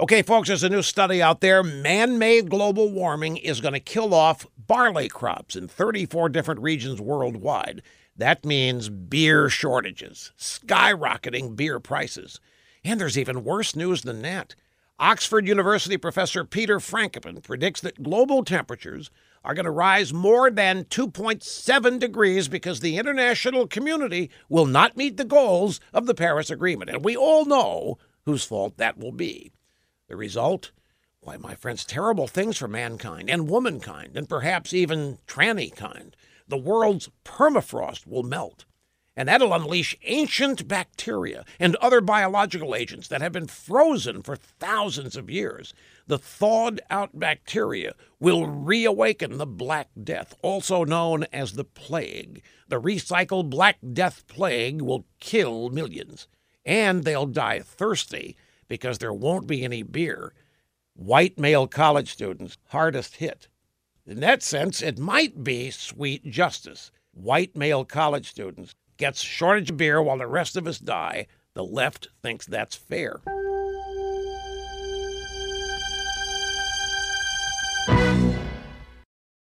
Okay, folks, there's a new study out there. Man made global warming is going to kill off barley crops in 34 different regions worldwide. That means beer shortages, skyrocketing beer prices. And there's even worse news than that. Oxford University professor Peter Frankopan predicts that global temperatures are going to rise more than 2.7 degrees because the international community will not meet the goals of the Paris Agreement. And we all know whose fault that will be. The result? Why, my friends, terrible things for mankind and womankind, and perhaps even tranny kind. The world's permafrost will melt and that'll unleash ancient bacteria and other biological agents that have been frozen for thousands of years. The thawed out bacteria will reawaken the Black Death, also known as the plague. The recycled Black Death plague will kill millions, and they'll die thirsty because there won't be any beer. White male college students, hardest hit. In that sense, it might be sweet justice. White male college students gets shortage of beer while the rest of us die, the left thinks that's fair.